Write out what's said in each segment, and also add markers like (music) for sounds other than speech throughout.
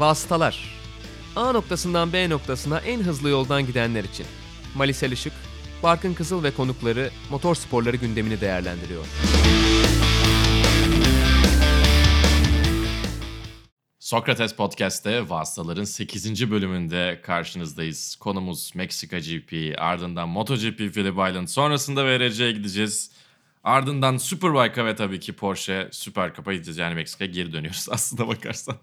Vasıtalar. A noktasından B noktasına en hızlı yoldan gidenler için. Malisel Işık, Barkın Kızıl ve konukları motor sporları gündemini değerlendiriyor. Sokrates Podcast'te Vasıtaların 8. bölümünde karşınızdayız. Konumuz Meksika GP, ardından MotoGP Phillip Island, sonrasında VRC'ye gideceğiz. Ardından Superbike'a ve tabii ki Porsche Süper Cup'a gideceğiz. Yani Meksika'ya geri dönüyoruz (laughs) aslında bakarsan.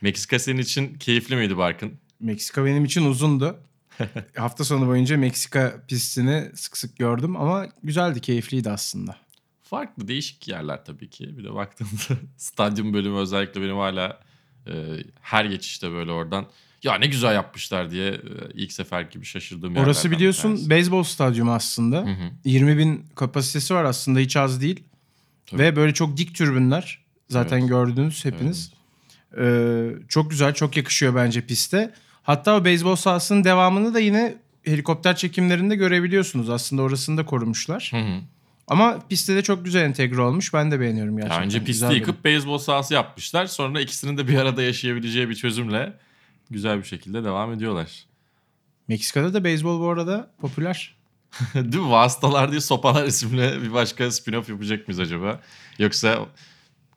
Meksika senin için keyifli miydi Barkın? Meksika benim için uzundu. (laughs) Hafta sonu boyunca Meksika pistini sık sık gördüm ama güzeldi, keyifliydi aslında. Farklı, değişik yerler tabii ki. Bir de baktığında (laughs) stadyum bölümü özellikle benim hala e, her geçişte böyle oradan ya ne güzel yapmışlar diye e, ilk sefer gibi şaşırdığım Orası biliyorsun beyzbol stadyumu aslında. Hı hı. 20 bin kapasitesi var aslında hiç az değil. Tabii. Ve böyle çok dik türbünler. Zaten Evet. gördünüz hepiniz. Ee, çok güzel, çok yakışıyor bence piste. Hatta o beyzbol sahasının devamını da yine helikopter çekimlerinde görebiliyorsunuz. Aslında orasını da korumuşlar. Hı hı. Ama pistte de çok güzel entegre olmuş. Ben de beğeniyorum Ya gerçekten. önce pisti Güzel yıkıp beyzbol sahası yapmışlar. Sonra ikisinin de bir arada yaşayabileceği bir çözümle güzel bir şekilde devam ediyorlar. Meksika'da da beyzbol bu arada popüler. (laughs) Değil mi? Vasıtalar diye sopalar isimli bir başka spin-off yapacak mıyız acaba? Yoksa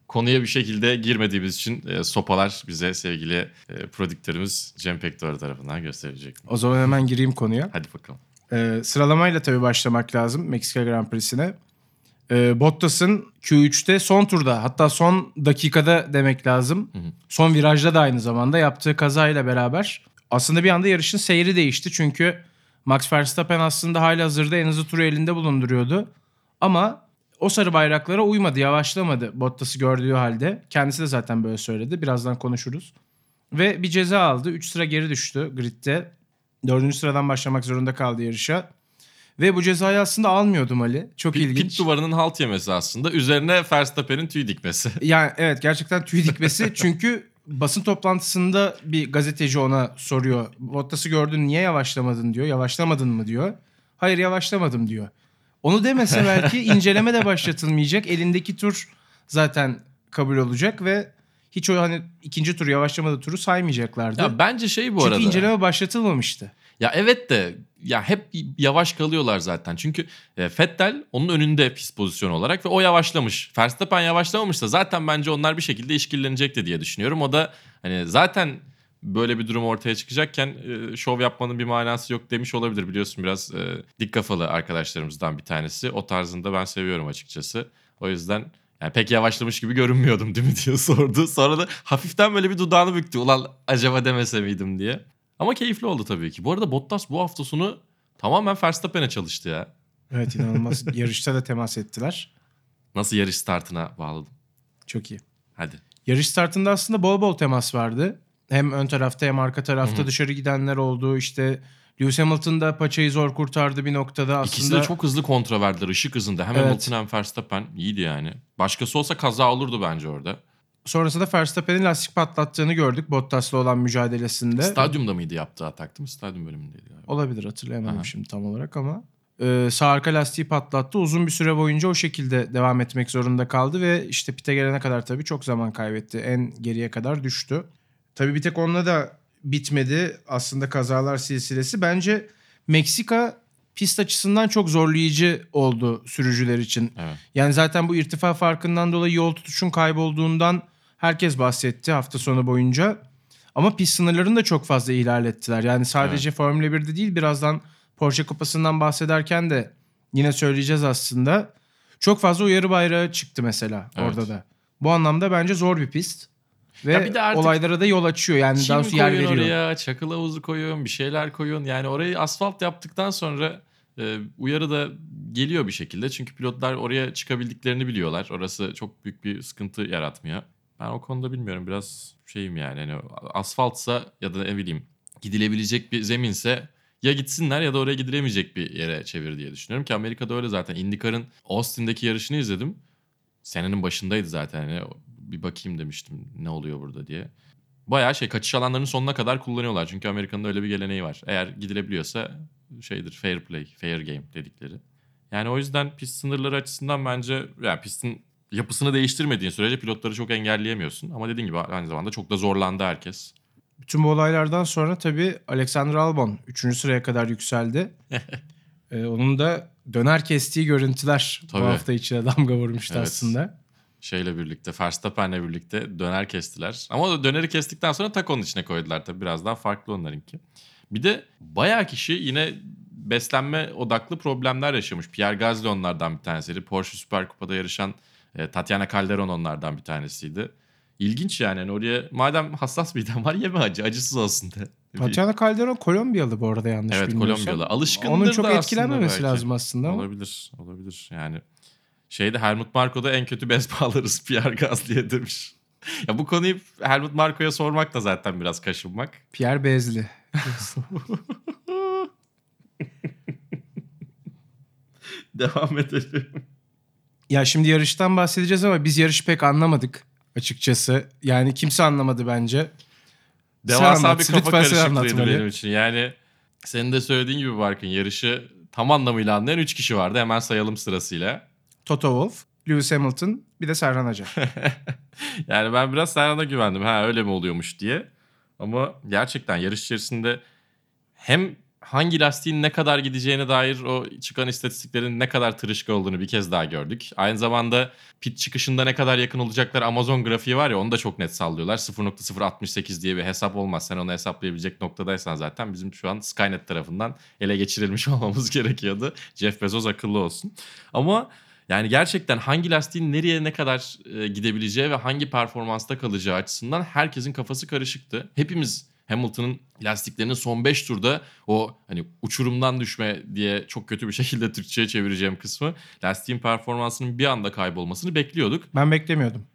konuya bir şekilde girmediğimiz için e, sopalar bize sevgili e, prodüktörümüz Cem Pektor tarafından gösterilecek mi? O zaman hemen gireyim konuya. Hadi bakalım. Ee, sıralamayla tabii başlamak lazım Meksika Grand Prix'sine. Ee, Bottas'ın Q3'te son turda hatta son dakikada demek lazım. hı. Son virajda da aynı zamanda yaptığı kazayla beraber aslında bir anda yarışın seyri değişti. Çünkü Max Verstappen aslında hali hazırda en hızlı turu elinde bulunduruyordu. Ama o sarı bayraklara uymadı, yavaşlamadı Bottas'ı gördüğü halde. Kendisi de zaten böyle söyledi. Birazdan konuşuruz. Ve bir ceza aldı. 3 sıra geri düştü gridde. Dördüncü sıradan başlamak zorunda kaldı yarışa. Ve bu cezayı aslında almıyordu Mali. Çok Pit, ilginç. pit duvarının halt yemesi aslında. Üzerine Verstappen'in tüy dikmesi. (laughs) Yani evet gerçekten tüy dikmesi. (laughs) Çünkü basın toplantısında bir gazeteci ona soruyor. Bottas'ı gördün niye yavaşlamadın diyor. Yavaşlamadın mı diyor. Hayır yavaşlamadım diyor. Onu demese belki (laughs) inceleme de başlatılmayacak. Elindeki tur zaten kabul olacak ve hiç o hani ikinci tur yavaşlamadı turu saymayacaklardı. Ya bence şey bu Çünkü arada. inceleme başlatılmamıştı. Ya evet de ya hep yavaş kalıyorlar zaten. Çünkü e, Vettel onun önünde pist pozisyonu olarak ve o yavaşlamış. Verstappen yavaşlamamışsa zaten bence onlar bir şekilde işkillenecekti diye düşünüyorum. O da hani zaten böyle bir durum ortaya çıkacakken e, şov yapmanın bir manası yok demiş olabilir. Biliyorsun biraz e, dik kafalı arkadaşlarımızdan bir tanesi. O tarzında ben seviyorum açıkçası. O yüzden yani pek yavaşlamış gibi görünmüyordum değil mi diye (laughs) sordu. Sonra da hafiften böyle bir dudağını büktü. Ulan acaba demese miydim diye. Ama keyifli oldu tabii ki. Bu arada Bottas bu hafta sonu tamamen Verstappen'e çalıştı ya. Evet inanılmaz. (laughs) Yarışta da temas ettiler. Nasıl yarış startına bağladım. Çok iyi. Hadi. Yarış startında aslında bol bol temas vardı. Hem ön tarafta hem arka tarafta Hı hı. dışarı gidenler oldu. İşte Lewis Hamilton da paçayı zor kurtardı bir noktada aslında. İkisi de çok hızlı kontra verdiler ışık hızında. Hem Evet. Hamilton hem Verstappen iyiydi yani. Başkası olsa kaza olurdu bence orada. Sonrasında Verstappen'in lastik patlattığını gördük Bottas'la olan mücadelesinde. Stadyumda mıydı yaptığı atak değil mi? Stadyum bölümündeydi galiba. Olabilir hatırlayamadım Aha. şimdi tam olarak ama. Ee, sağ arka lastiği patlattı. Uzun bir süre boyunca o şekilde devam etmek zorunda kaldı ve işte pite gelene kadar tabii çok zaman kaybetti. En geriye kadar düştü. Tabii bir tek onunla da bitmedi aslında kazalar silsilesi. Bence Meksika pist açısından çok zorlayıcı oldu sürücüler için. Evet. Yani zaten bu irtifa farkından dolayı yol tutuşun kaybolduğundan herkes bahsetti hafta sonu boyunca. Ama pist sınırlarını da çok fazla ihlal ettiler. Yani sadece Formula 1'de değil birazdan Porsche Kupası'ndan bahsederken de yine söyleyeceğiz aslında. Çok fazla uyarı bayrağı çıktı mesela Evet. orada da. Bu anlamda bence zor bir pist. Ve Ya bir de artık olaylara da yol açıyor. Yani daha Çim doğrusu yer veriyor. oraya, çakıl havuzu koyun, bir şeyler koyun. Yani orayı asfalt yaptıktan sonra e, uyarı da geliyor bir şekilde. Çünkü pilotlar oraya çıkabildiklerini biliyorlar. Orası çok büyük bir sıkıntı yaratmıyor. Ben o konuda bilmiyorum biraz şeyim yani. Hani asfaltsa ya da ne bileyim gidilebilecek bir zeminse ya gitsinler ya da oraya gidilemeyecek bir yere çevir diye düşünüyorum ki Amerika'da öyle zaten. IndyCar'ın Austin'deki yarışını izledim. Senenin başındaydı zaten. Hani bir bakayım demiştim ne oluyor burada diye. Bayağı şey kaçış alanlarının sonuna kadar kullanıyorlar. Çünkü Amerika'nın öyle bir geleneği var. Eğer gidilebiliyorsa şeydir fair play, fair game dedikleri. Yani o yüzden pist sınırları açısından bence yani pistin yapısını değiştirmediğin sürece pilotları çok engelleyemiyorsun. Ama dediğin gibi aynı zamanda çok da zorlandı herkes. Bütün bu olaylardan sonra tabii Alexander Albon 3. sıraya kadar yükseldi. (laughs) Ee, onun da döner kestiği görüntüler Tabii. bu hafta içine damga vurmuştu Evet. aslında. Şeyle birlikte, Verstappen'le birlikte döner kestiler. Ama o döneri kestikten sonra takonun içine koydular tabii. Biraz daha farklı onlarınki. Bir de bayağı kişi yine beslenme odaklı problemler yaşamış. Pierre Gasly onlardan bir tanesiydi. Porsche Süper Kupa'da yarışan e, Tatiana Calderon onlardan bir tanesiydi. İlginç yani. yani oraya madem hassas midem var yeme acı. Acısız olsun de. Tatiana Calderon Kolombiyalı bu arada yanlış Evet bilmiyorsam. Kolombiyalı. Alışkındır Onun çok da etkilenmemesi belki. lazım aslında. Olabilir. Olabilir. Yani şeyde Helmut Marko'da en kötü bez (laughs) bağlarız Pierre Gasly'e demiş. ya bu konuyu Helmut Marko'ya sormak da zaten biraz kaşınmak. Pierre Bezli. (laughs) Devam edelim. Ya şimdi yarıştan bahsedeceğiz ama biz yarışı pek anlamadık açıkçası. Yani kimse anlamadı bence. Devasa anlat, bir kafa karışıklığıydı benim için. Yani senin de söylediğin gibi Barkın yarışı tam anlamıyla anlayan 3 kişi vardı. Hemen sayalım sırasıyla. Toto Wolff, Lewis Hamilton bir de Serhan Acar. (laughs) yani ben biraz Serhan'a güvendim. Ha öyle mi oluyormuş diye. Ama gerçekten yarış içerisinde hem hangi lastiğin ne kadar gideceğine dair o çıkan istatistiklerin ne kadar tırışka olduğunu bir kez daha gördük. Aynı zamanda pit çıkışında ne kadar yakın olacaklar Amazon grafiği var ya onu da çok net sallıyorlar. 0.068 diye bir hesap olmaz. Sen onu hesaplayabilecek noktadaysan zaten bizim şu an Skynet tarafından ele geçirilmiş (laughs) olmamız gerekiyordu. Jeff Bezos akıllı olsun. Ama yani gerçekten hangi lastiğin nereye ne kadar e, gidebileceği ve hangi performansta kalacağı açısından herkesin kafası karışıktı. Hepimiz Hamilton'ın lastiklerinin son 5 turda o hani uçurumdan düşme diye çok kötü bir (laughs) şekilde Türkçe'ye çevireceğim kısmı lastiğin performansının bir anda kaybolmasını bekliyorduk. Ben beklemiyordum.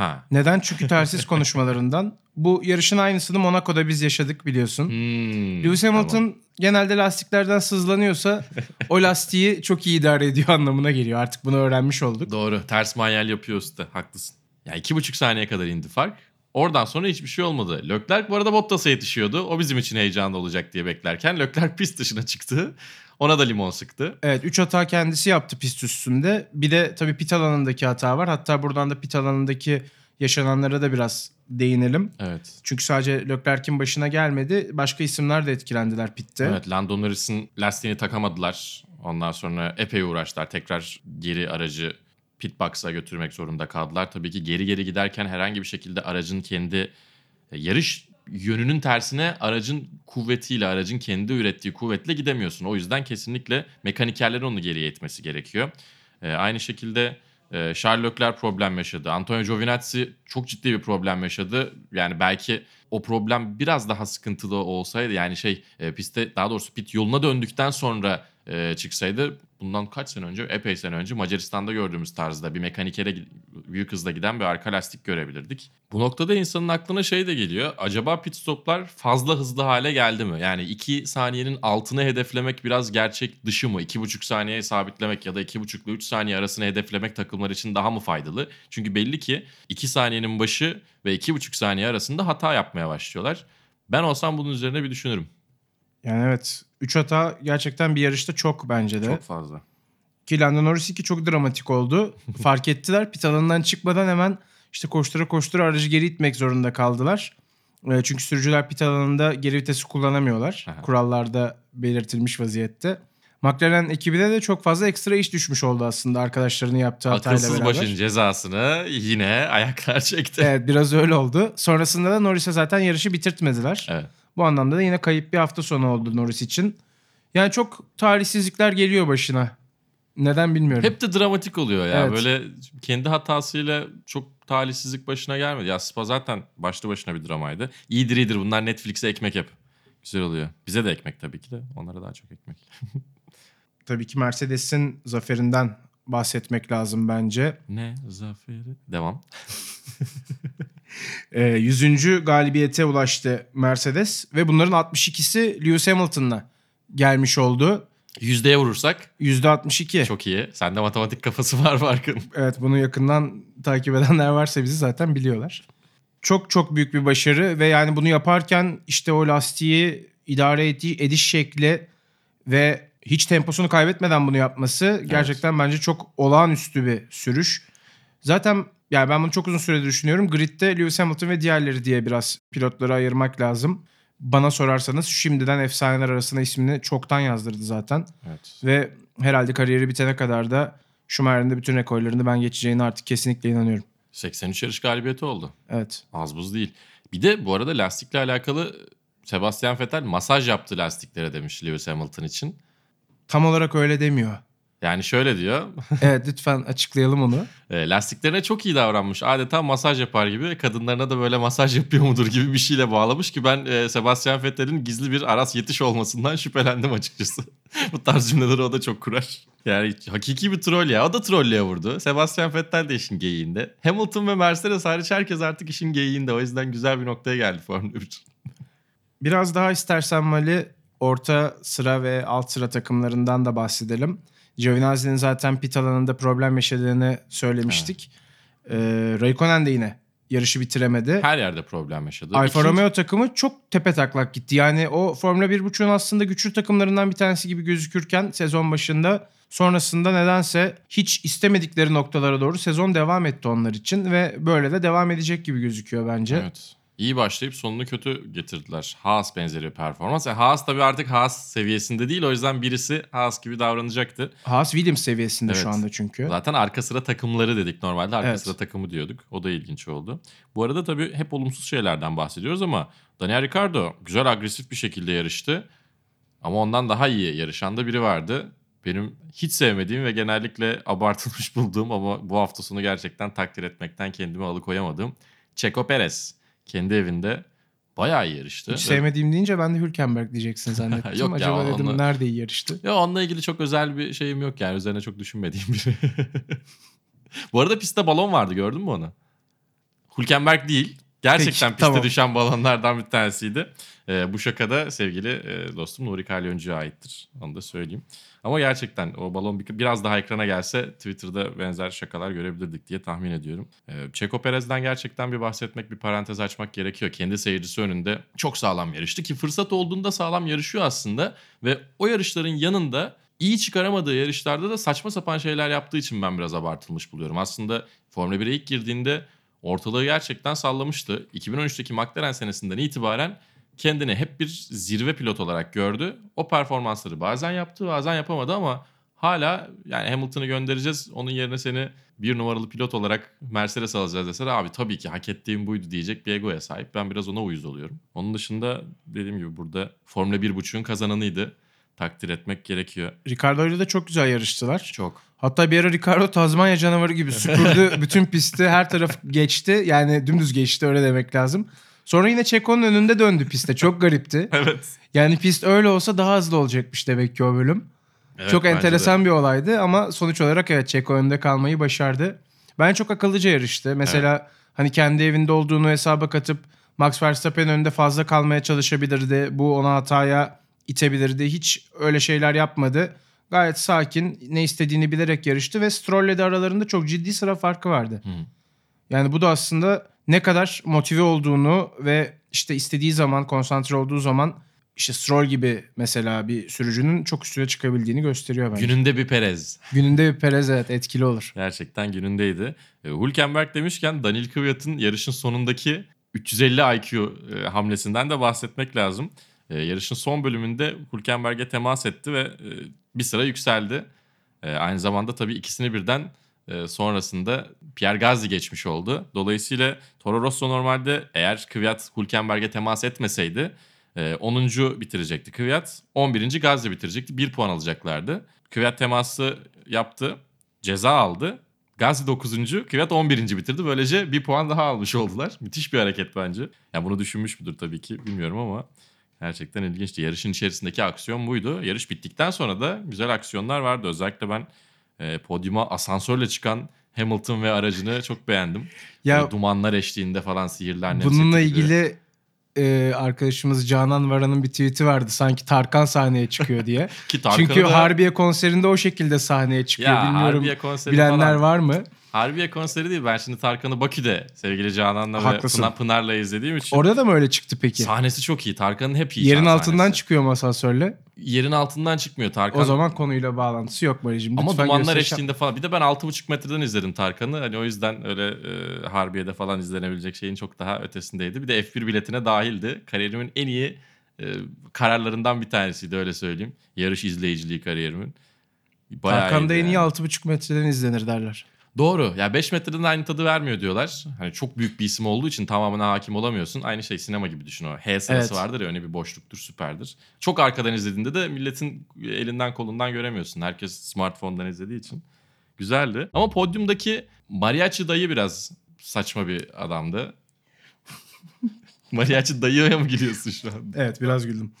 Ha. Neden? Çünkü telsiz konuşmalarından. Bu yarışın aynısını Monaco'da biz yaşadık biliyorsun. Hmm, Lewis Hamilton tamam. genelde lastiklerden sızlanıyorsa o lastiği çok iyi idare ediyor (laughs) anlamına geliyor. Artık bunu öğrenmiş olduk. Doğru. Ters manyel yapıyor usta. Haklısın. Yani iki buçuk saniye kadar indi fark. Oradan sonra hiçbir şey olmadı. Leclerc bu arada Bottas'a yetişiyordu. O bizim için heyecanlı olacak diye beklerken Leclerc pist dışına çıktı. Ona da limon sıktı. Evet 3 hata kendisi yaptı pist üstünde. Bir de tabii pit alanındaki hata var. Hatta buradan da pit alanındaki yaşananlara da biraz değinelim. Evet. Çünkü sadece Leclerc'in başına gelmedi. Başka isimler de etkilendiler pitte. Evet Lando Norris'in lastiğini takamadılar. Ondan sonra epey uğraştılar. Tekrar geri aracı pit box'a götürmek zorunda kaldılar. Tabii ki geri geri giderken herhangi bir şekilde aracın kendi yarış yönünün tersine aracın kuvvetiyle, aracın kendi ürettiği kuvvetle gidemiyorsun. O yüzden kesinlikle mekanikerlerin onu geriye itmesi gerekiyor. E, aynı şekilde e, Charles problem yaşadı. Antonio Giovinazzi çok ciddi bir problem yaşadı. Yani belki o problem biraz daha sıkıntılı olsaydı yani şey e, pistte daha doğrusu pit yoluna döndükten sonra e, çıksaydı bundan kaç sene önce epey sene önce Macaristan'da gördüğümüz tarzda bir mekanikere büyük hızla giden bir arka lastik görebilirdik. Bu noktada insanın aklına şey de geliyor. Acaba pit stoplar fazla hızlı hale geldi mi? Yani 2 saniyenin altını hedeflemek biraz gerçek dışı mı? 2,5 saniyeye sabitlemek ya da 2,5 ile 3 saniye arasını hedeflemek takımlar için daha mı faydalı? Çünkü belli ki 2 saniyenin başı ve 2,5 saniye arasında hata yapmaya başlıyorlar. Ben olsam bunun üzerine bir düşünürüm. Yani evet 3 hata gerçekten bir yarışta çok bence de. Çok fazla. Ki Lando Norris 2 çok dramatik oldu. (laughs) Fark ettiler. Pit alanından çıkmadan hemen işte koştura koştura aracı geri itmek zorunda kaldılar. E, Çünkü sürücüler pit alanında geri vitesi kullanamıyorlar. Aha. Kurallarda belirtilmiş vaziyette. McLaren ekibine de çok fazla ekstra iş düşmüş oldu aslında arkadaşlarının yaptığı hatayla Akılsız beraber. başın cezasını yine ayaklar çekti. Evet biraz öyle oldu. Sonrasında da Norris'e zaten yarışı bitirtmediler. Evet. Bu anlamda da yine kayıp bir hafta sonu oldu Norris için. Yani çok talihsizlikler geliyor başına. Neden bilmiyorum. Hep de dramatik oluyor ya. Evet. Böyle kendi hatasıyla çok talihsizlik başına gelmedi. Ya Spa zaten başlı başına bir dramaydı. İyidir iyidir bunlar Netflix'e ekmek yap. Güzel oluyor. Bize de ekmek tabii ki de. Onlara daha çok ekmek. (laughs) Tabii ki Mercedes'in zaferinden bahsetmek lazım bence. Ne zaferi? Devam. (laughs) Ee, 100. galibiyete ulaştı Mercedes ve bunların 62'si Lewis Hamilton'la gelmiş oldu. Yüzdeye vurursak %62. çok iyi. Sende matematik kafası var farkın. Evet bunu yakından takip edenler varsa bizi zaten biliyorlar. Çok çok büyük bir başarı ve yani bunu yaparken işte o lastiği idare edi- ediş şekli ve hiç temposunu kaybetmeden bunu yapması gerçekten bence çok olağanüstü bir sürüş. Zaten Yani ben bunu çok uzun süredir düşünüyorum. Grid'de Lewis Hamilton ve diğerleri diye biraz pilotları ayırmak lazım. Bana sorarsanız şimdiden efsaneler arasında ismini çoktan yazdırdı zaten. Evet. Ve herhalde kariyeri bitene kadar da Schumacher'in de bütün rekorlarını ben geçeceğine artık kesinlikle inanıyorum. 83 yarış galibiyeti oldu. Evet. Az buz değil. Bir de bu arada lastikle alakalı Sebastian Vettel masaj yaptı lastiklere demiş Lewis Hamilton için. Tam olarak öyle demiyor. Yani şöyle diyor. (laughs) Evet lütfen açıklayalım onu. E, lastiklerine çok iyi davranmış. Adeta masaj yapar gibi. Kadınlarına da böyle masaj yapıyor mudur gibi bir şeyle bağlamış ki ben e, Sebastian Vettel'in gizli bir Aras yetiş olmasından şüphelendim açıkçası. (laughs) Bu tarz cümleleri o da çok kurar. Yani hakiki bir troll ya. O da trollüye vurdu. Sebastian Vettel de işin geyiğinde. Hamilton ve Mercedes hariç herkes artık işin geyiğinde. O yüzden güzel bir noktaya geldi Formula 1. Biraz daha istersen Mali orta sıra ve alt sıra takımlarından da bahsedelim. Giovinazzi'nin zaten pit alanında problem yaşadığını söylemiştik. Ee, Raikkonen de yine yarışı bitiremedi. Her yerde problem yaşadı. Alfa İkinci- Romeo takımı çok tepe taklak gitti. Yani o Formula 1.5'un aslında güçlü takımlarından bir tanesi gibi gözükürken sezon başında sonrasında nedense hiç istemedikleri noktalara doğru sezon devam etti onlar için ve böyle de devam edecek gibi gözüküyor bence. Evet. İyi başlayıp sonunu kötü getirdiler. Haas benzeri bir performans. Yani Haas tabii artık Haas seviyesinde değil. O yüzden birisi Haas gibi davranacaktı. Haas Williams seviyesinde Evet. şu anda çünkü. Zaten arka sıra takımları dedik normalde. Arka Evet. sıra takımı diyorduk. O da ilginç oldu. Bu arada tabii hep olumsuz şeylerden bahsediyoruz ama Daniel Ricciardo güzel agresif bir şekilde yarıştı. Ama ondan daha iyi yarışan da biri vardı. Benim hiç sevmediğim ve genellikle abartılmış (laughs) bulduğum ama bu hafta sonu gerçekten takdir etmekten kendimi alıkoyamadım. Checo Perez kendi evinde bayağı iyi yarıştı. Hiç sevmediğim deyince ben de Hülkenberg diyeceksin (laughs) zannettim. Yok ya, Acaba dedim onu- nerede iyi yarıştı? Ya onunla ilgili çok özel bir şeyim yok yani. Üzerine çok düşünmediğim biri. (laughs) Bu arada pistte balon vardı gördün mü onu? Hülkenberg değil. Gerçekten Peki, piste tamam. düşen balonlardan bir tanesiydi. Ee, bu şakada sevgili e, dostum Nuri Kalyoncu'ya aittir. Onu da söyleyeyim. Ama gerçekten o balon bir, biraz daha ekrana gelse Twitter'da benzer şakalar görebilirdik diye tahmin ediyorum. Ee, Checo Perez'den gerçekten bir bahsetmek, bir parantez açmak gerekiyor. Kendi seyircisi önünde çok sağlam yarıştı ki fırsat olduğunda sağlam yarışıyor aslında. Ve o yarışların yanında iyi çıkaramadığı yarışlarda da saçma sapan şeyler yaptığı için ben biraz abartılmış buluyorum. Aslında Formula 1'e ilk girdiğinde ortalığı gerçekten sallamıştı. 2013'teki McLaren senesinden itibaren kendini hep bir zirve pilot olarak gördü. O performansları bazen yaptı bazen yapamadı ama hala yani Hamilton'ı göndereceğiz. Onun yerine seni bir numaralı pilot olarak Mercedes alacağız deseler abi tabii ki hak ettiğim buydu diyecek bir egoya sahip. Ben biraz ona uyuz oluyorum. Onun dışında dediğim gibi burada Formula 1.5'ün kazananıydı. Takdir etmek gerekiyor. Ricardo ile de çok güzel yarıştılar. Çok. Hatta bir ara Ricardo Tazmanya canavarı gibi süpürdü (laughs) bütün pisti. Her taraf geçti. Yani dümdüz geçti öyle demek lazım. Sonra yine Çeko'nun önünde döndü piste. Çok garipti. (laughs) Evet. Yani pist öyle olsa daha hızlı olacakmış demek ki o bölüm. Evet, çok bence de. enteresan bir olaydı ama sonuç olarak evet Çeko önde kalmayı başardı. Ben çok akıllıca yarıştı. Mesela hani kendi evinde olduğunu hesaba katıp Max Verstappen önünde fazla kalmaya çalışabilirdi. Bu ona hataya itebilirdi. Hiç öyle şeyler yapmadı. Gayet sakin, ne istediğini bilerek yarıştı ve Stroll'le de aralarında çok ciddi sıra farkı vardı. Hı. Yani bu da aslında ne kadar motive olduğunu ve işte istediği zaman, konsantre olduğu zaman işte Stroll gibi mesela bir sürücünün çok üstüne çıkabildiğini gösteriyor bence. Gününde bir Perez. Gününde bir Perez evet etkili olur. Gerçekten günündeydi. E, Hülkenberg demişken Daniel Kvyat'ın yarışın sonundaki 350 IQ e, hamlesinden de bahsetmek lazım. E, yarışın son bölümünde Hülkenberg'e temas etti ve bir sıra yükseldi. Aynı zamanda tabii ikisini birden e, sonrasında Pierre Gasly geçmiş oldu. Dolayısıyla Toro Rosso normalde eğer Kvyat Hülkenberg'e temas etmeseydi e, 10. bitirecekti Kvyat. 11. Gasly bitirecekti. 1 puan alacaklardı. Kvyat teması yaptı. Ceza aldı. Gasly 9. Kvyat 11. bitirdi. Böylece bir puan daha almış oldular. (laughs) Müthiş bir hareket bence. Ya bunu düşünmüş müdür tabii ki bilmiyorum ama gerçekten ilginçti. Yarışın içerisindeki aksiyon buydu. Yarış bittikten sonra da güzel aksiyonlar vardı. Özellikle ben e, podyuma asansörle çıkan Hamilton ve aracını çok beğendim. Ya Böyle dumanlar eşliğinde falan sihirler bununla ilgili e, arkadaşımız Canan Varan'ın bir tweet'i vardı sanki Tarkan sahneye çıkıyor diye. (laughs) Ki Tarkan'ı Çünkü da- Harbiye konserinde o şekilde sahneye çıkıyor. ya, Bilmiyorum Harbiye bilenler falan. var mı? Harbiye konseri değil. Ben şimdi Tarkan'ı Bakü'de sevgili Canan'la ve Haklısın. Pınar, Pınar'la izlediğim için. Orada da mı öyle çıktı peki? Sahnesi çok iyi. Tarkan'ın hep iyi Yerin altından sahnesi. çıkıyor mu asansörle. Yerin altından çıkmıyor Tarkan. O zaman konuyla bağlantısı yok Malicim. Ama dumanlar eşliğinde falan. Bir de ben 6,5 metreden izledim Tarkan'ı. Hani o yüzden öyle e, Harbiye'de falan izlenebilecek şeyin çok daha ötesindeydi. Bir de F1 biletine dahildi. Kariyerimin en iyi e, kararlarından bir tanesiydi öyle söyleyeyim. Yarış izleyiciliği kariyerimin. Bayağı Tarkan'da en iyi yani. 6,5 metreden izlenir derler. Doğru. Ya 5 metreden aynı tadı vermiyor diyorlar. Hani çok büyük bir isim olduğu için tamamına hakim olamıyorsun. Aynı şey sinema gibi düşün o. H sırası Evet. vardır ya öyle bir boşluktur süperdir. Çok arkadan izlediğinde de milletin elinden kolundan göremiyorsun. Herkes smartphone'dan izlediği için. Güzeldi. Ama podyumdaki mariachi dayı biraz saçma bir adamdı. (laughs) mariachi dayıya mı gülüyorsun şu an? Evet biraz güldüm.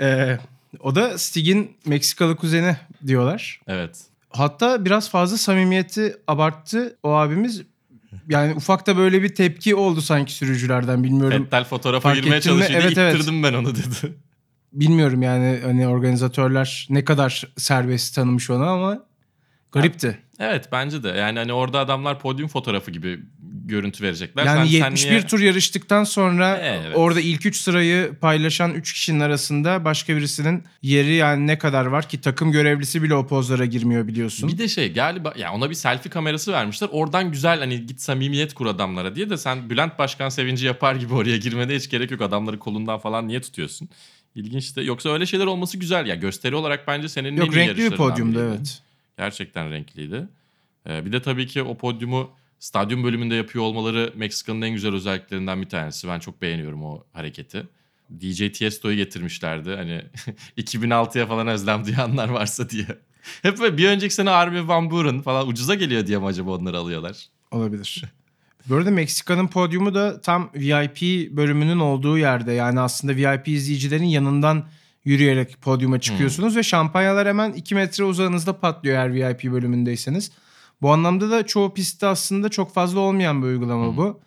Ee, o da Stig'in Meksikalı kuzeni diyorlar. Evet. Hatta biraz fazla samimiyeti abarttı o abimiz. Yani ufakta böyle bir tepki oldu sanki sürücülerden bilmiyorum. Ettel fotoğrafa Fark girmeye çalışıyordu. Evet, evet. İttirdim ben onu dedi. Bilmiyorum yani hani organizatörler ne kadar serbest tanımış onu ama garipti. Evet bence de. Yani hani orada adamlar podyum fotoğrafı gibi görüntü verecekler. Yani Sen- sen 71 niye- tur yarıştıktan sonra Evet. orada ilk 3 sırayı paylaşan 3 kişinin arasında başka birisinin yeri yani ne kadar var ki takım görevlisi bile o pozlara girmiyor biliyorsun. Bir de şey galiba ya ona bir selfie kamerası vermişler. Oradan güzel hani git samimiyet kur adamlara diye de sen Bülent Başkan sevinci yapar gibi oraya girmene hiç gerek yok. Adamları kolundan falan niye tutuyorsun? İlginç de. Yoksa öyle şeyler olması güzel ya. Gösteri olarak bence senin en Yok iyi renkli bir podyumda evet. Gerçekten renkliydi. Ee, bir de tabii ki o podyumu stadyum bölümünde yapıyor olmaları Meksika'nın en güzel özelliklerinden bir tanesi. Ben çok beğeniyorum o hareketi. DJ Tiesto'yu getirmişlerdi. Hani (laughs) 2006'ya falan özlem duyanlar varsa diye. Hep böyle bir önceki sene Armin Van Buuren falan ucuza geliyor diye mi acaba onları alıyorlar? Olabilir. Bu arada Meksika'nın podyumu da tam VIP bölümünün olduğu yerde. Yani aslında VIP izleyicilerin yanından yürüyerek podyuma çıkıyorsunuz ve şampanyalar hemen 2 metre uzağınızda patlıyor eğer VIP bölümündeyseniz. Bu anlamda da çoğu pistte aslında çok fazla olmayan bir uygulama bu.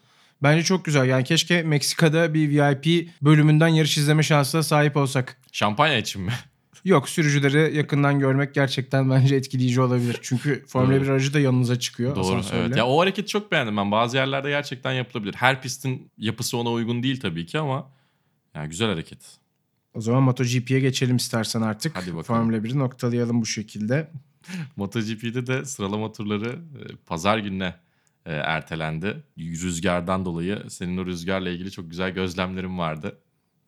Bence çok güzel. Yani keşke Meksika'da bir VIP bölümünden yarış izleme şansına sahip olsak. Şampanya için mi? (laughs) Yok sürücüleri yakından görmek gerçekten bence etkileyici olabilir. Çünkü (laughs) Formula Doğru. 1 aracı da yanınıza çıkıyor. Doğru asansörle. evet. Ya o hareketi çok beğendim ben. Bazı yerlerde gerçekten yapılabilir. Her pistin yapısı ona uygun değil tabii ki ama yani güzel hareket. O zaman MotoGP'ye geçelim istersen artık. Hadi bakalım. Formula 1'i noktalayalım bu şekilde. (laughs) MotoGP'de de sıralama turları e, pazar gününe e, ertelendi. Rüzgardan dolayı senin o rüzgarla ilgili çok güzel gözlemlerim vardı.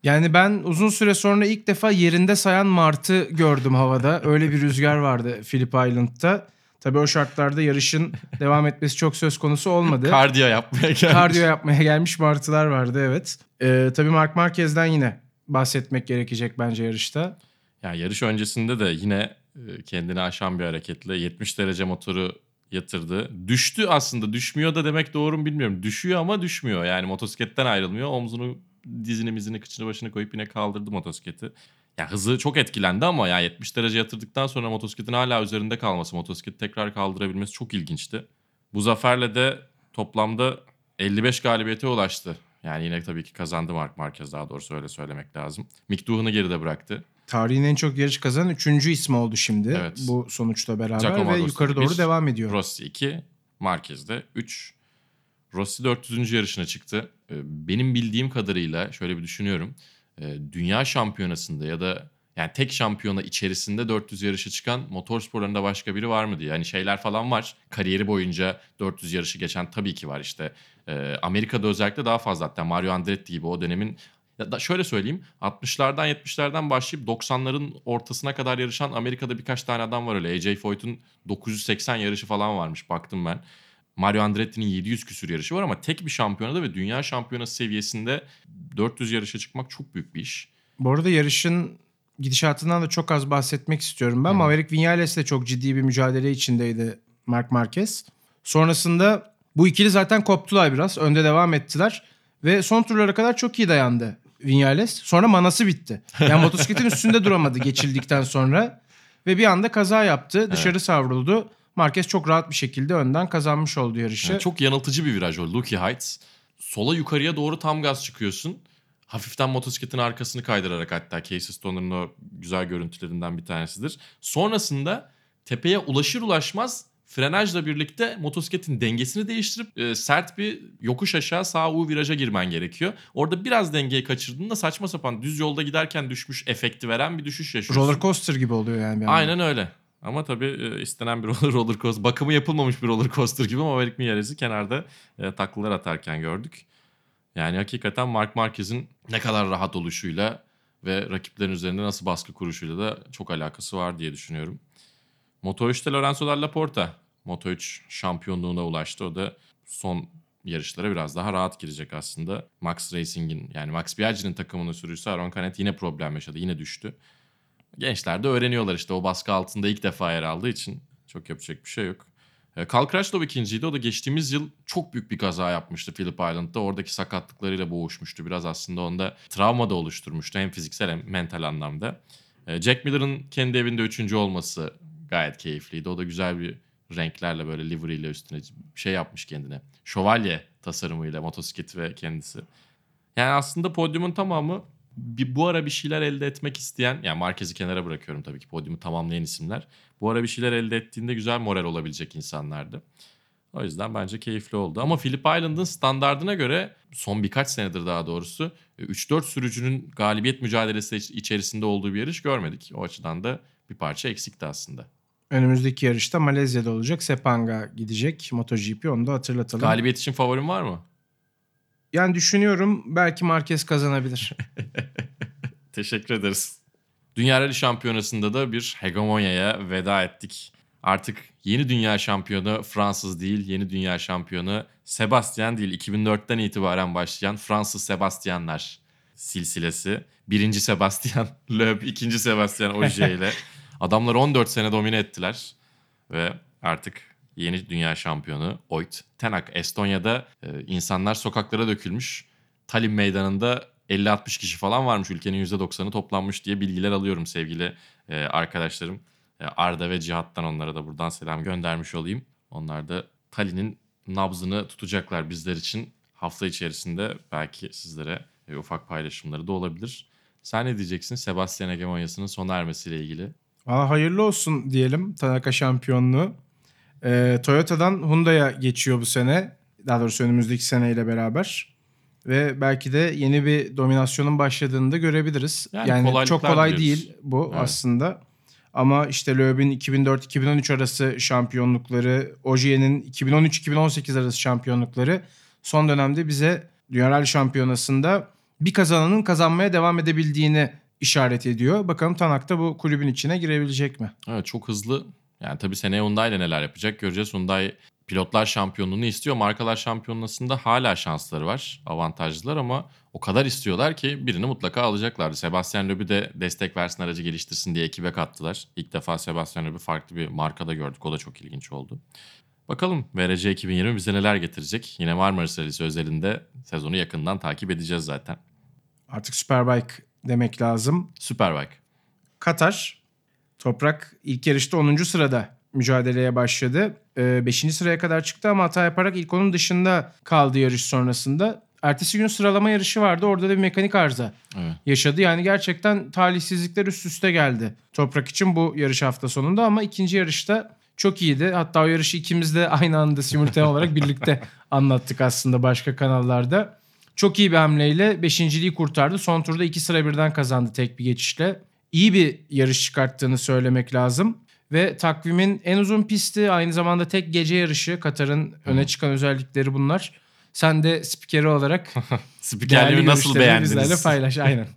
Yani ben uzun süre sonra ilk defa yerinde sayan Martı gördüm havada. Öyle bir rüzgar vardı Phillip Island'da. Tabii o şartlarda yarışın devam etmesi çok söz konusu olmadı. Kardiyo yapmaya gelmiş. Kardiyo yapmaya gelmiş Martılar vardı evet. Ee, tabii Mark Marquez'den yine bahsetmek gerekecek bence yarışta. Yani yarış öncesinde de yine kendini aşan bir hareketle 70 derece motoru yatırdı. Düştü aslında. Düşmüyor da demek doğru mu bilmiyorum. Düşüyor ama düşmüyor. Yani motosikletten ayrılmıyor. Omzunu dizini mizini kıçını başını koyup yine kaldırdı motosikleti. Ya hızı çok etkilendi ama ya 70 derece yatırdıktan sonra motosikletin hala üzerinde kalması, motosikleti tekrar kaldırabilmesi çok ilginçti. Bu zaferle de toplamda 55 galibiyete ulaştı. Yani yine tabii ki kazandı Mark Marquez daha doğrusu öyle söylemek lazım. Mick Doohan'ı geride bıraktı. Tarihin en çok yarış kazanan üçüncü ismi oldu şimdi Evet. bu sonuçla beraber Giacomo ve yukarı doğru bir, devam ediyor. Rossi 2, Marquez de 3. Rossi 400. yarışına çıktı. Ee, Benim bildiğim kadarıyla şöyle bir düşünüyorum. Ee, Dünya şampiyonasında ya da yani tek şampiyona içerisinde 400 yarışa çıkan motorsporlarında başka biri var mı diye. Yani şeyler falan var. Kariyeri boyunca 400 yarışı geçen tabii ki var işte. Ee, Amerika'da özellikle daha fazla hatta Mario Andretti gibi o dönemin ya da şöyle söyleyeyim 60'lardan 70'lerden başlayıp 90'ların ortasına kadar yarışan Amerika'da birkaç tane adam var öyle. AJ Foyt'un 980 yarışı falan varmış baktım ben. Mario Andretti'nin 700 küsür yarışı var ama tek bir şampiyonada ve dünya şampiyonası seviyesinde 400 yarışa çıkmak çok büyük bir iş. Bu arada yarışın gidişatından da çok az bahsetmek istiyorum ben. Hı. Maverick Vinales de çok ciddi bir mücadele içindeydi Mark Marquez. Sonrasında bu ikili zaten koptular biraz. Önde devam ettiler. Ve son turlara kadar çok iyi dayandı Vinales. Sonra manası bitti. Yani motosikletin üstünde duramadı geçildikten sonra. Ve bir anda kaza yaptı. Dışarı savruldu. Marquez çok rahat bir şekilde önden kazanmış oldu yarışı. Yani çok yanıltıcı bir viraj o. Lucky Heights. Sola yukarıya doğru tam gaz çıkıyorsun. Hafiften motosikletin arkasını kaydırarak hatta Casey Stoner'ın o güzel görüntülerinden bir tanesidir. Sonrasında tepeye ulaşır ulaşmaz frenajla birlikte motosikletin dengesini değiştirip e, sert bir yokuş aşağı sağ U viraja girmen gerekiyor. Orada biraz dengeyi kaçırdığında saçma sapan düz yolda giderken düşmüş efekti veren bir düşüş yaşıyorsun. Roller coaster gibi oluyor yani. bir anda. Aynen öyle. Ama tabii e, istenen bir (laughs) roller, roller coaster, bakımı yapılmamış bir roller coaster gibi ama Maverick Miares'i kenarda e, taklalar atarken gördük. Yani hakikaten Mark Marquez'in ne kadar rahat oluşuyla ve rakiplerin üzerinde nasıl baskı kuruşuyla da çok alakası var diye düşünüyorum. Moto 3'te Lorenzo Dalla Porta Moto 3 şampiyonluğuna ulaştı. O da son yarışlara biraz daha rahat girecek aslında. Max Racing'in yani Max Biaggi'nin takımının sürücüsü Aaron Canet yine problem yaşadı. Yine düştü. Gençler de öğreniyorlar işte o baskı altında ilk defa yer aldığı için çok yapacak bir şey yok. E, Karl Crutchlow ikinciydi. O da geçtiğimiz yıl çok büyük bir kaza yapmıştı Phillip Island'da. Oradaki sakatlıklarıyla boğuşmuştu. Biraz aslında onda travma da oluşturmuştu hem fiziksel hem mental anlamda. E, Jack Miller'ın kendi evinde üçüncü olması gayet keyifliydi. O da güzel bir renklerle böyle livery ile üstüne şey yapmış kendine. Şövalye tasarımıyla motosikleti ve kendisi. Yani aslında podyumun tamamı bir, bu ara bir şeyler elde etmek isteyen, yani Marquez'i kenara bırakıyorum tabii ki podyumu tamamlayan isimler. Bu ara bir şeyler elde ettiğinde güzel moral olabilecek insanlardı. O yüzden bence keyifli oldu. Ama Phillip Island'ın standardına göre son birkaç senedir daha doğrusu 3-4 sürücünün galibiyet mücadelesi içerisinde olduğu bir yarış görmedik. O açıdan da bir parça eksikti aslında. Önümüzdeki yarışta Malezya'da olacak. Sepanga gidecek. MotoGP onu da hatırlatalım. Galibiyet için favorin var mı? Yani düşünüyorum belki Marquez kazanabilir. (laughs) Teşekkür ederiz. Dünya Rally Şampiyonası'nda da bir hegemonyaya veda ettik. Artık yeni dünya şampiyonu Fransız değil, yeni dünya şampiyonu Sebastian değil. 2004'ten itibaren başlayan Fransız Sebastianlar silsilesi. Birinci Sebastian (laughs) Loeb, ikinci Sebastian Ogier ile (laughs) adamlar 14 sene domine ettiler. Ve artık yeni dünya şampiyonu Oyt Tenak. Estonya'da e, insanlar sokaklara dökülmüş. Tallinn meydanında 50-60 kişi falan varmış. Ülkenin %90'ı toplanmış diye bilgiler alıyorum sevgili e, arkadaşlarım. E, Arda ve Cihat'tan onlara da buradan selam göndermiş olayım. Onlar da Tallinn'in nabzını tutacaklar bizler için. Hafta içerisinde belki sizlere e, ufak paylaşımları da olabilir. Sen ne diyeceksin Sebastian Hegemonyası'nın sona ermesiyle ilgili? Valla hayırlı olsun diyelim Tanaka şampiyonluğu. Ee, Toyota'dan Hyundai'ya geçiyor bu sene. Daha doğrusu önümüzdeki seneyle beraber. Ve belki de yeni bir dominasyonun başladığını da görebiliriz. Yani Yani, çok kolay diliyoruz. değil bu Evet. aslında. Ama işte Loeb'in 2004-2013 arası şampiyonlukları, Ogier'in 2013-2018 arası şampiyonlukları son dönemde bize Dünya Rally Şampiyonası'nda bir kazananın kazanmaya devam edebildiğini işaret ediyor. Bakalım Tanak da bu kulübün içine girebilecek mi? Evet çok hızlı. Yani tabii seneye Hyundai ile neler yapacak göreceğiz. Hyundai pilotlar şampiyonluğunu istiyor. Markalar şampiyonasında hala şansları var. Avantajlılar ama o kadar istiyorlar ki birini mutlaka alacaklardı. Sebastian Loeb'i de destek versin aracı geliştirsin diye ekibe kattılar. İlk defa Sebastian Loeb'i farklı bir markada gördük. O da çok ilginç oldu. Bakalım VRC 2020 bize neler getirecek. Yine Marmaris Rally'si özelinde sezonu yakından takip edeceğiz zaten. Artık Superbike demek lazım. Superbike. Katar. Toprak ilk yarışta 10. sırada mücadeleye başladı. 5. sıraya kadar çıktı ama hata yaparak ilk onun dışında kaldı yarış sonrasında. Ertesi gün sıralama yarışı vardı. Orada da bir mekanik arıza Evet. yaşadı. Yani gerçekten talihsizlikler üst üste geldi Toprak için bu yarış hafta sonunda ama ikinci yarışta çok iyiydi. Hatta o yarışı ikimiz de aynı anda simultane olarak birlikte (laughs) anlattık aslında başka kanallarda. Çok iyi bir hamleyle beşinciliği kurtardı. Son turda iki sıra birden kazandı tek bir geçişle. İyi bir yarış çıkarttığını söylemek lazım. Ve takvimin en uzun pisti aynı zamanda tek gece yarışı. Katar'ın öne çıkan özellikleri bunlar. Sen de spikeri olarak (laughs) Spikerliğimi nasıl görüşlerini bizlerle beğendiniz? paylaş. Aynen. (laughs)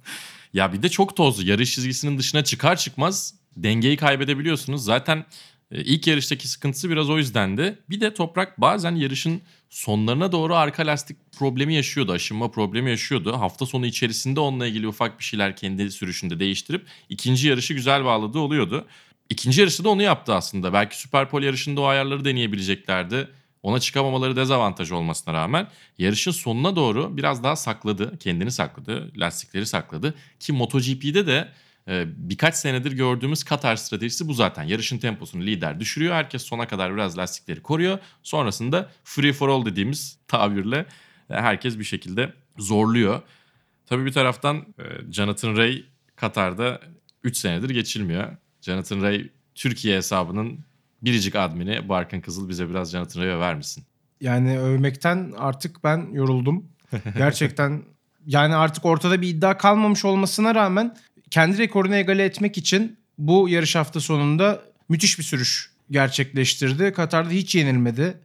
Ya bir de çok tozlu. Yarış çizgisinin dışına çıkar çıkmaz dengeyi kaybedebiliyorsunuz. Zaten ilk yarıştaki sıkıntısı biraz o yüzdendi. Bir de Toprak bazen yarışın sonlarına doğru arka lastik problemi yaşıyordu. Aşınma problemi yaşıyordu. Hafta sonu içerisinde onunla ilgili ufak bir şeyler kendi sürüşünde değiştirip ikinci yarışı güzel bağladığı oluyordu. İkinci yarışta da onu yaptı aslında. Belki Super Pole yarışında o ayarları deneyebileceklerdi. Ona çıkamamaları dezavantaj olmasına rağmen yarışın sonuna doğru biraz daha sakladı. Kendini sakladı. Lastikleri sakladı. Ki MotoGP'de de birkaç senedir gördüğümüz Katar stratejisi bu zaten. Yarışın temposunu lider düşürüyor. Herkes sona kadar biraz lastikleri koruyor. Sonrasında free for all dediğimiz tabirle herkes bir şekilde zorluyor. Tabii bir taraftan e, Jonathan Ray Katar'da 3 senedir geçilmiyor. Jonathan Ray Türkiye hesabının biricik admini Barkın Kızıl bize biraz Jonathan Ray'e över misin? Yani övmekten artık ben yoruldum. Gerçekten (laughs) yani artık ortada bir iddia kalmamış olmasına rağmen kendi rekorunu egale etmek için bu yarış hafta sonunda müthiş bir sürüş gerçekleştirdi. Katar'da hiç yenilmedi.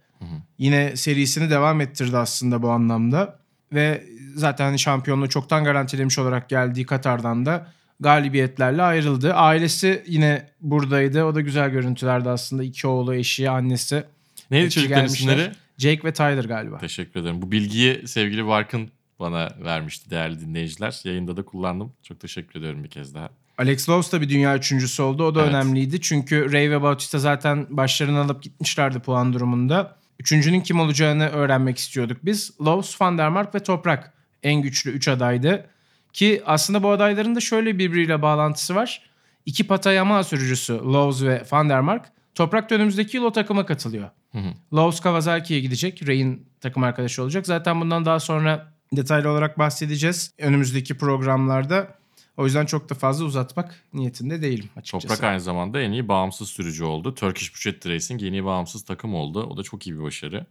Yine serisini devam ettirdi aslında bu anlamda. Ve zaten şampiyonluğu çoktan garantilemiş olarak geldiği Katar'dan da galibiyetlerle ayrıldı. Ailesi yine buradaydı. O da güzel görüntülerde aslında. iki oğlu, eşi, annesi. Neydi çocukların isimleri? Jake ve Tyler galiba. Teşekkür ederim. Bu bilgiyi sevgili Barkın bana vermişti değerli dinleyiciler. Yayında da kullandım. Çok teşekkür ediyorum bir kez daha. Alex Lowe's da bir dünya üçüncüsü oldu. O da Evet. önemliydi. Çünkü Ray ve Bautista zaten başlarını alıp gitmişlerdi puan durumunda. Üçüncünün kim olacağını öğrenmek istiyorduk biz. Lowe's, Van der Mark ve Toprak en güçlü üç adaydı. Ki aslında bu adayların da şöyle birbiriyle bağlantısı var. İki Pata Yamaha sürücüsü Lowe's ve Van der Mark Toprak da önümüzdeki yıl o takıma katılıyor. Hı hı. Lowe's Kawasaki'ye gidecek. Ray'in takım arkadaşı olacak. Zaten bundan daha sonra detaylı olarak bahsedeceğiz önümüzdeki programlarda. O yüzden çok da fazla uzatmak niyetinde değilim açıkçası. Toprak aynı zamanda en iyi bağımsız sürücü oldu. Turkish Buchet Racing yeni bağımsız takım oldu. O da çok iyi bir başarı.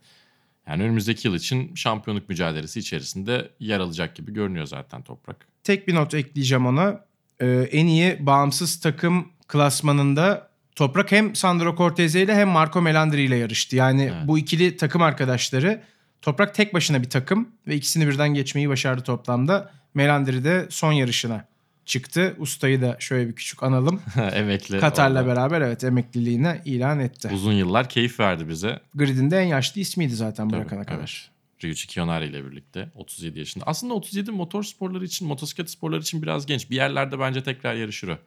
Yani önümüzdeki yıl için şampiyonluk mücadelesi içerisinde yer alacak gibi görünüyor zaten Toprak. Tek bir not ekleyeceğim ona. Ee, en iyi bağımsız takım klasmanında Toprak hem Sandro Cortese ile hem Marco Melandri ile yarıştı. Yani Evet. bu ikili takım arkadaşları Toprak tek başına bir takım ve ikisini birden geçmeyi başardı toplamda. Melandri de son yarışına çıktı. Ustayı da şöyle bir küçük analım. (laughs) Emekli. Katar'la orada. beraber evet emekliliğine ilan etti. Uzun yıllar keyif verdi bize. Grid'in de en yaşlı ismiydi zaten Tabii, bırakana kadar. evet. Ryuichi Kiyonari ile birlikte 37 yaşında. Aslında 37 motor sporları için, motosiklet sporları için biraz genç. Bir yerlerde bence tekrar yarışır o.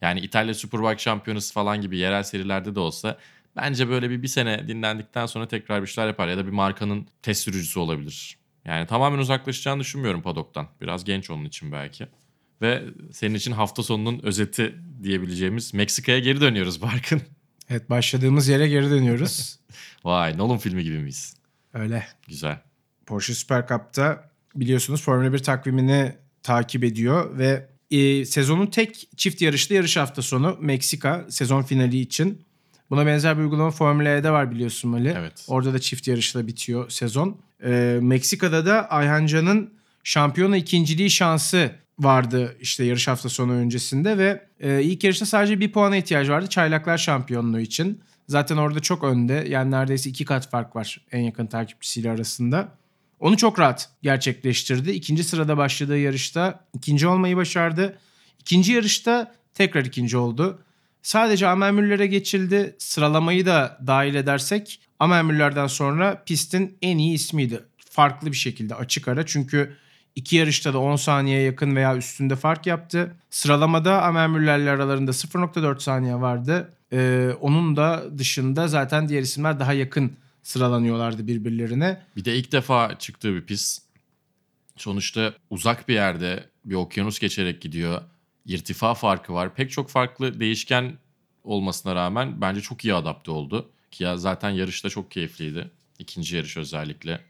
Yani İtalya Superbike şampiyonası falan gibi yerel serilerde de olsa bence böyle bir, bir sene dinlendikten sonra tekrar bir şeyler yapar. Ya da bir markanın test sürücüsü olabilir. Yani tamamen uzaklaşacağını düşünmüyorum padoktan. Biraz genç onun için belki. Ve senin için hafta sonunun özeti diyebileceğimiz Meksika'ya geri dönüyoruz Barkın. Evet başladığımız yere geri dönüyoruz. (laughs) Vay Nolan filmi gibi miyiz? Öyle. Güzel. Porsche Super Cup'ta biliyorsunuz Formula 1 takvimini takip ediyor ve e, sezonun tek çift yarışlı yarış hafta sonu Meksika sezon finali için. Buna benzer bir uygulama Formula E'de var biliyorsun Mali. Evet. Orada da çift yarışla bitiyor sezon. E, Meksika'da da Ayhan Can'ın şampiyona ikinciliği şansı vardı işte yarış hafta sonu öncesinde ve e, ilk yarışta sadece bir puana ihtiyacı vardı çaylaklar şampiyonluğu için. Zaten orada çok önde yani neredeyse iki kat fark var en yakın takipçisiyle arasında. Onu çok rahat gerçekleştirdi. İkinci sırada başladığı yarışta ikinci olmayı başardı. İkinci yarışta tekrar ikinci oldu. Sadece Müller'e geçildi. Sıralamayı da dahil edersek Müller'den sonra pistin en iyi ismiydi. Farklı bir şekilde açık ara. Çünkü iki yarışta da 10 saniyeye yakın veya üstünde fark yaptı. Sıralamada Müller'le aralarında 0.4 saniye vardı. Ee, onun da dışında zaten diğer isimler daha yakın sıralanıyorlardı birbirlerine. Bir de ilk defa çıktığı bir pist. Sonuçta uzak bir yerde bir okyanus geçerek gidiyor. İrtifa farkı var. Pek çok farklı değişken olmasına rağmen bence çok iyi adapte oldu. Ki ya zaten yarışta çok keyifliydi. İkinci yarış özellikle.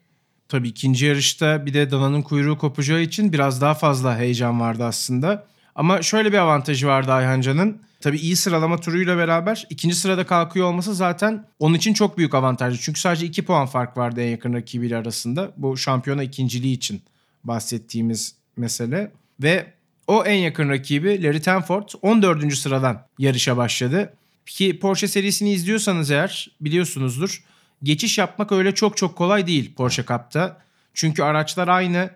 Tabii ikinci yarışta bir de dananın kuyruğu kopacağı için biraz daha fazla heyecan vardı aslında. Ama şöyle bir avantajı vardı Ayhancan'ın. Tabii iyi sıralama turuyla beraber ikinci sırada kalkıyor olması zaten onun için çok büyük avantajdı. Çünkü sadece 2 puan fark vardı en yakın rakibiyle arasında. Bu şampiyona ikinciliği için bahsettiğimiz mesele. Ve o en yakın rakibi Larry Tenford 14. sıradan yarışa başladı. Ki Porsche serisini izliyorsanız eğer biliyorsunuzdur. Geçiş yapmak öyle çok çok kolay değil Porsche Cup'ta. Çünkü araçlar aynı.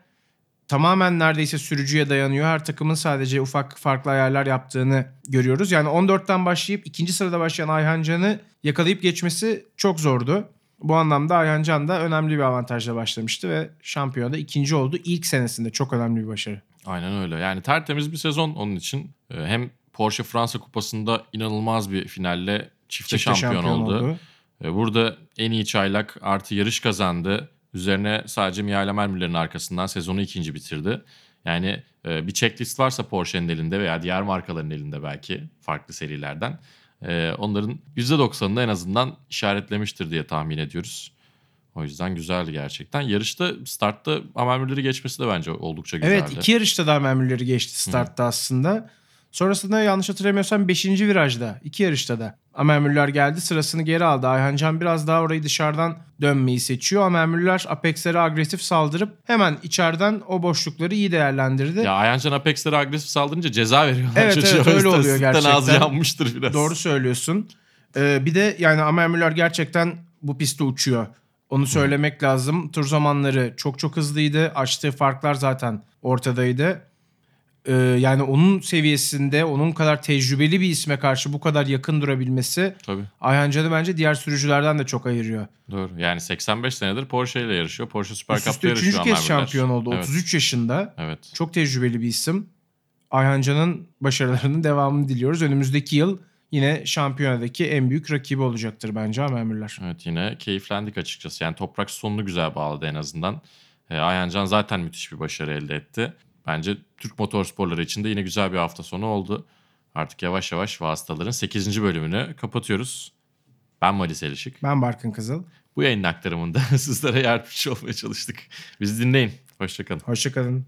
Tamamen neredeyse sürücüye dayanıyor. Her takımın sadece ufak farklı ayarlar yaptığını görüyoruz. Yani 14'ten başlayıp ikinci sırada başlayan Ayhan Can'ı yakalayıp geçmesi çok zordu. Bu anlamda Ayhan Can da önemli bir avantajla başlamıştı ve şampiyonada ikinci oldu. İlk senesinde çok önemli bir başarı. Aynen öyle. Yani tertemiz bir sezon onun için. Ee, Hem Porsche Fransa Kupası'nda inanılmaz bir finalle çifte, Çifte şampiyon, oldu. Ee, Burada en iyi çaylak artı yarış kazandı. Üzerine sadece Mihail Amermüller'in arkasından sezonu ikinci bitirdi. Yani e, bir checklist varsa Porsche'nin elinde veya diğer markaların elinde belki farklı serilerden. e, Onların %90'ını en azından işaretlemiştir diye tahmin ediyoruz. O yüzden güzeldi gerçekten. Yarışta startta Amermüller'i geçmesi de bence oldukça güzeldi. Evet iki yarışta da memurları geçti startta aslında. Sonrasında yanlış hatırlamıyorsam 5. virajda, iki yarışta da Amer Müller geldi sırasını geri aldı. Ayhan Can biraz daha orayı dışarıdan dönmeyi seçiyor. Amer Müller Apex'lere agresif saldırıp hemen içeriden o boşlukları iyi değerlendirdi. Ya Ayhancan Apex'lere agresif saldırınca ceza veriyorlar. Evet, çocuğa. evet, öyle oluyor gerçekten. ağzı yanmıştır biraz. Doğru söylüyorsun. Ee, bir de yani Amer Müller gerçekten bu pistte uçuyor. Onu söylemek lazım. Tur zamanları çok çok hızlıydı. Açtığı farklar zaten ortadaydı. Ee, yani onun seviyesinde, onun kadar tecrübeli bir isme karşı bu kadar yakın durabilmesi Tabii. Ayhan Can'ı bence diğer sürücülerden de çok ayırıyor. Doğru. Yani 85 senedir Porsche ile yarışıyor. Porsche Süper Üst Cup'ta yarışıyor üçüncü kez şampiyon oldu. Evet. 33 yaşında. Evet. Çok tecrübeli bir isim. Ayhan Can'ın başarılarının devamını diliyoruz. Önümüzdeki yıl yine şampiyonadaki en büyük rakibi olacaktır bence Müller. Evet yine keyiflendik açıkçası. Yani toprak sonunu güzel bağladı en azından. E, Ayhancan zaten müthiş bir başarı elde etti. Bence Türk motorsporları için de yine güzel bir hafta sonu oldu. Artık yavaş yavaş vasıtaların 8. bölümünü kapatıyoruz. Ben Malis Elişik. Ben Barkın Kızıl. Bu yayının aktarımında (laughs) sizlere yardımcı olmaya çalıştık. Bizi dinleyin. Hoşçakalın. Hoşçakalın.